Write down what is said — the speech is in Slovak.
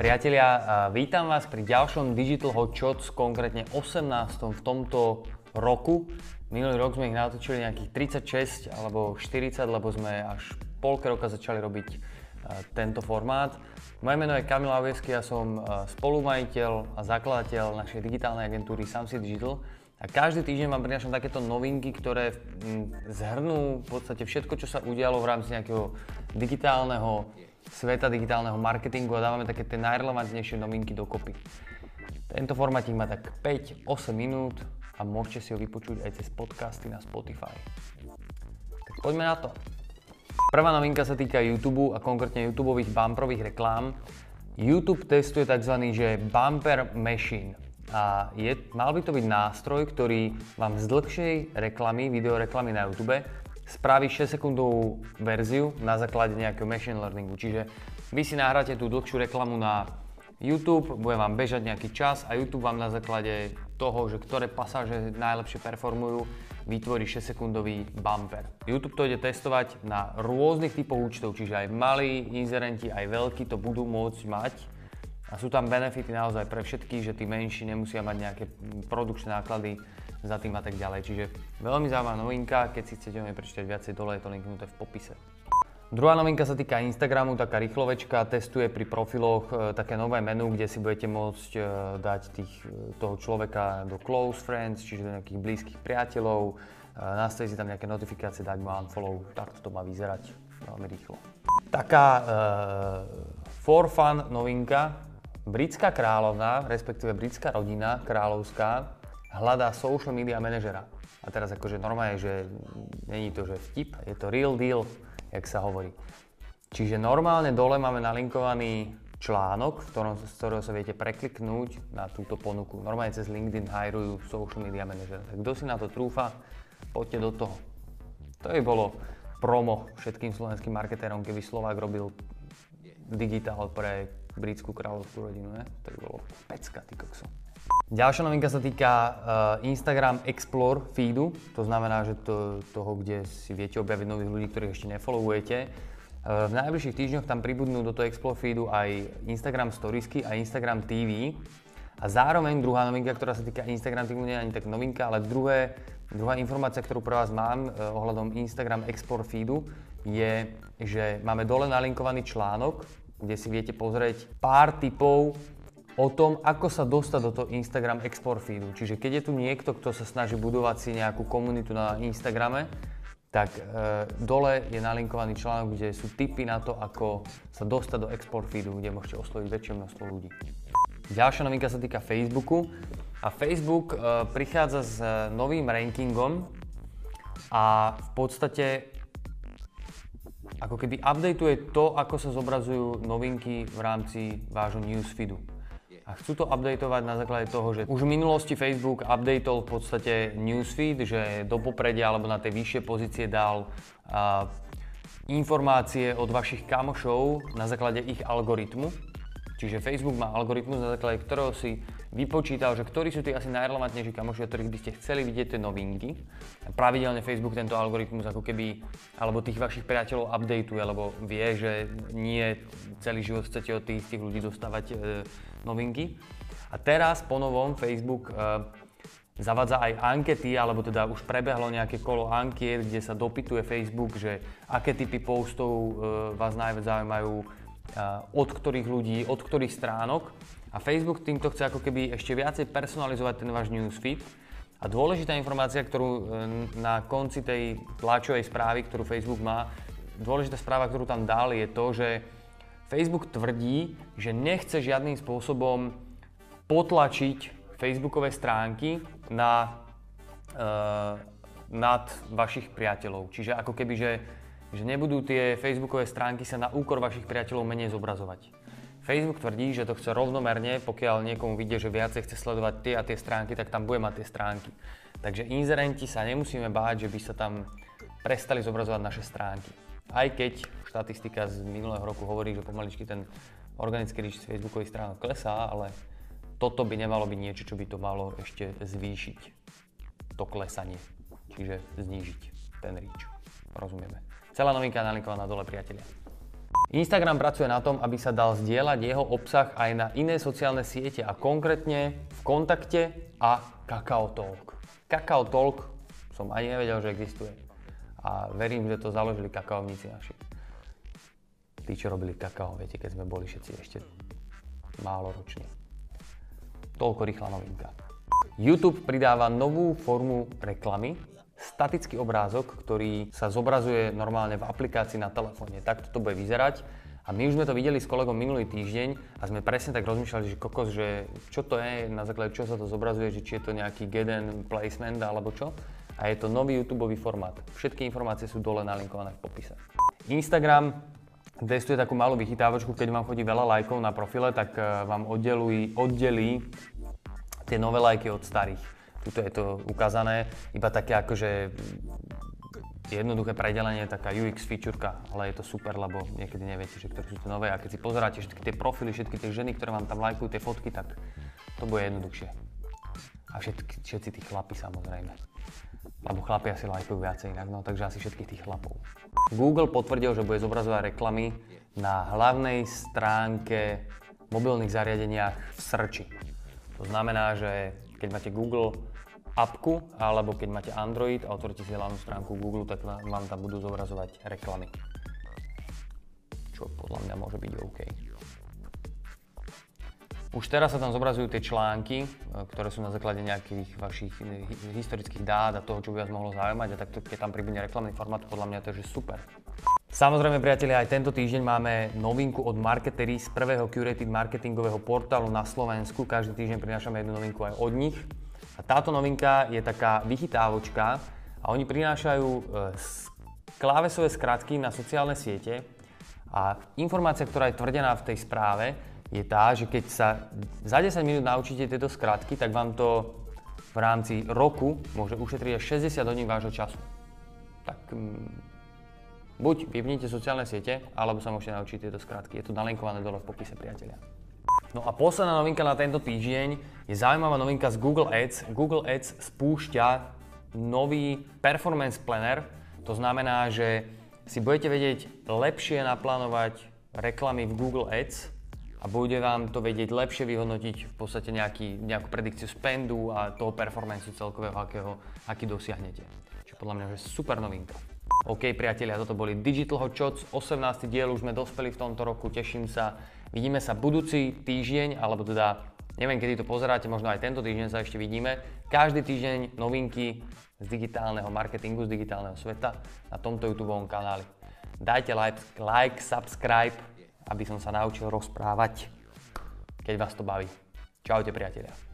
Priatelia, vítam vás pri ďalšom Digital Hot Shots, konkrétne 18. v tomto roku. Minulý rok sme ich natočili nejakých 36 alebo 40, lebo sme až polke roka začali robiť tento formát. Moje meno je Kamil Aviesky, ja som spolumajiteľ a zakladateľ našej digitálnej agentúry Samsi Digital. A každý týždeň vám prinášam takéto novinky, ktoré zhrnú v podstate všetko, čo sa udialo v rámci nejakého digitálneho sveta digitálneho marketingu a dávame také tie najrelevantnejšie novinky dokopy. Tento formátik má tak 5-8 minút a môžete si ho vypočuť aj cez podcasty na Spotify. Tak poďme na to. Prvá novinka sa týka YouTube a konkrétne YouTube bumperových reklám. YouTube testuje tzv. že bumper machine. A je, mal by to byť nástroj, ktorý vám z dlhšej reklamy, videoreklamy na YouTube spraví 6 sekundovú verziu na základe nejakého machine learningu. Čiže vy si nahráte tú dlhšiu reklamu na YouTube, bude vám bežať nejaký čas a YouTube vám na základe toho, že ktoré pasáže najlepšie performujú, vytvorí 6 sekundový bumper. YouTube to ide testovať na rôznych typoch účtov, čiže aj malí inzerenti, aj veľkí to budú môcť mať. A sú tam benefity naozaj pre všetkých, že tí menší nemusia mať nejaké produkčné náklady za tým a tak ďalej. Čiže veľmi zaujímavá novinka, keď si chcete o nej prečítať viacej, dole je to linknuté v popise. Druhá novinka sa týka Instagramu, taká rýchlovečka, testuje pri profiloch e, také nové menu, kde si budete môcť e, dať tých, e, toho človeka do close friends, čiže do nejakých blízkych priateľov, nastaviť si tam nejaké notifikácie, dať mu unfollow, takto to má vyzerať veľmi rýchlo. Taká uh, for fun novinka, britská kráľovna, respektíve britská rodina kráľovská, hľadá social media manažera. A teraz akože normálne, že není to, že vtip, je to real deal, jak sa hovorí. Čiže normálne dole máme nalinkovaný článok, v ktorom, z ktorého sa viete prekliknúť na túto ponuku. Normálne cez LinkedIn hajrujú social media manažera. Tak kto si na to trúfa, poďte do toho. To by bolo promo všetkým slovenským marketérom, keby Slovák robil digitál pre britskú kráľovskú rodinu, ne? To by bolo pecka, ty kokso. Ďalšia novinka sa týka uh, Instagram Explore feedu, to znamená, že to, toho, kde si viete objaviť nových ľudí, ktorých ešte nefollowujete. Uh, v najbližších týždňoch tam pribudnú do toho Explore feedu aj Instagram Storiesky a Instagram TV. A zároveň druhá novinka, ktorá sa týka Instagram TV, nie je ani tak novinka, ale druhé, druhá informácia, ktorú pre vás mám uh, ohľadom Instagram Explore feedu, je, že máme dole nalinkovaný článok, kde si viete pozrieť pár typov o tom, ako sa dostať do toho Instagram Export feedu. Čiže keď je tu niekto, kto sa snaží budovať si nejakú komunitu na Instagrame, tak e, dole je nalinkovaný článok, kde sú tipy na to, ako sa dostať do export feedu, kde môžete osloviť väčšie množstvo ľudí. Ďalšia novinka sa týka Facebooku. A Facebook e, prichádza s novým rankingom a v podstate ako keby updateuje to, ako sa zobrazujú novinky v rámci vášho newsfeedu. A chcú to updateovať na základe toho, že už v minulosti Facebook updateol v podstate newsfeed, že do popredia alebo na tej vyššie pozície dal a, informácie od vašich kamošov na základe ich algoritmu. Čiže Facebook má algoritmus, na základe ktorého si vypočítal, že ktorí sú tí asi najrelevantnejší kamoši, ktorých by ste chceli vidieť tie novinky. Pravidelne Facebook tento algoritmus ako keby, alebo tých vašich priateľov updateuje, lebo vie, že nie celý život chcete od tých, tých ľudí dostávať e, novinky. A teraz po novom Facebook e, zavádza aj ankety, alebo teda už prebehlo nejaké kolo ankiet, kde sa dopytuje Facebook, že aké typy postov e, vás najviac zaujímajú, e, od ktorých ľudí, od ktorých stránok. A Facebook týmto chce ako keby ešte viacej personalizovať ten váš newsfeed. A dôležitá informácia, ktorú e, na konci tej tlačovej správy, ktorú Facebook má, dôležitá správa, ktorú tam dal, je to, že Facebook tvrdí, že nechce žiadnym spôsobom potlačiť Facebookové stránky na, e, nad vašich priateľov. Čiže ako keby, že, že nebudú tie Facebookové stránky sa na úkor vašich priateľov menej zobrazovať. Facebook tvrdí, že to chce rovnomerne, pokiaľ niekomu vidie, že viacej chce sledovať tie a tie stránky, tak tam bude mať tie stránky. Takže inzerenti sa nemusíme báť, že by sa tam prestali zobrazovať naše stránky. Aj keď štatistika z minulého roku hovorí, že pomaličky ten organický reach z Facebookových stránok klesá, ale toto by nemalo byť niečo, čo by to malo ešte zvýšiť. To klesanie. Čiže znížiť ten reach. Rozumieme. Celá novinka nalinkovaná dole, priatelia. Instagram pracuje na tom, aby sa dal zdieľať jeho obsah aj na iné sociálne siete a konkrétne v kontakte a Kakao Talk. Kakao Talk som ani nevedel, že existuje. A verím, že to založili kakaovníci naši. Tí, čo robili kakao, viete, keď sme boli všetci ešte málo roční. Toľko rýchla novinka. YouTube pridáva novú formu reklamy, statický obrázok, ktorý sa zobrazuje normálne v aplikácii na telefóne. Takto to bude vyzerať. A my už sme to videli s kolegom minulý týždeň a sme presne tak rozmýšľali, že kokos, že čo to je, na základe čo sa to zobrazuje, že či je to nejaký jeden placement alebo čo. A je to nový YouTube formát. Všetky informácie sú dole nalinkované v popise. Instagram testuje takú malú vychytávočku, keď vám chodí veľa lajkov na profile, tak eh, vám oddelí, oddelí tie nové lajky od starých. Tuto je to ukázané, iba také akože jednoduché predelenie, taká UX featureka, ale je to super, lebo niekedy neviete, že ktoré sú to nové a keď si pozeráte všetky tie profily, všetky tie ženy, ktoré vám tam lajkujú tie fotky, tak to bude jednoduchšie. A všetky, všetci tí chlapi samozrejme. Lebo chlapi asi lajkujú viacej inak, no takže asi všetkých tých chlapov. Google potvrdil, že bude zobrazovať reklamy na hlavnej stránke mobilných zariadeniach v srči. To znamená, že keď máte Google apku, alebo keď máte Android a otvoríte si hlavnú stránku Google, tak vám tam budú zobrazovať reklamy. Čo podľa mňa môže byť OK. Už teraz sa tam zobrazujú tie články, e, ktoré sú na základe nejakých vašich e, historických dát a toho, čo by vás mohlo zaujímať a takto, keď tam pribudne reklamný formát, podľa mňa to je super. Samozrejme, priatelia, aj tento týždeň máme novinku od Marketery z prvého curated marketingového portálu na Slovensku. Každý týždeň prinášame jednu novinku aj od nich. A táto novinka je taká vychytávočka a oni prinášajú e, klávesové skratky na sociálne siete a informácia, ktorá je tvrdená v tej správe, je tá, že keď sa za 10 minút naučíte tieto skratky, tak vám to v rámci roku môže ušetriť až 60 hodín vášho času. Tak mm, buď vypnite sociálne siete, alebo sa môžete naučiť tieto skratky. Je to nalinkované dole v popise, priatelia. No a posledná novinka na tento týždeň je zaujímavá novinka z Google Ads. Google Ads spúšťa nový performance planner. To znamená, že si budete vedieť lepšie naplánovať reklamy v Google Ads a bude vám to vedieť lepšie vyhodnotiť v podstate nejaký, nejakú predikciu spendu a toho performanceu celkového, akého, aký dosiahnete. Čo podľa mňa je super novinka. OK priatelia, toto boli Digital Hot Shots, 18. diel, už sme dospeli v tomto roku, teším sa. Vidíme sa budúci týždeň, alebo teda neviem, kedy to pozeráte, možno aj tento týždeň sa ešte vidíme. Každý týždeň novinky z digitálneho marketingu, z digitálneho sveta na tomto YouTube kanáli. Dajte like, like, subscribe, aby som sa naučil rozprávať, keď vás to baví. Čaute priatelia.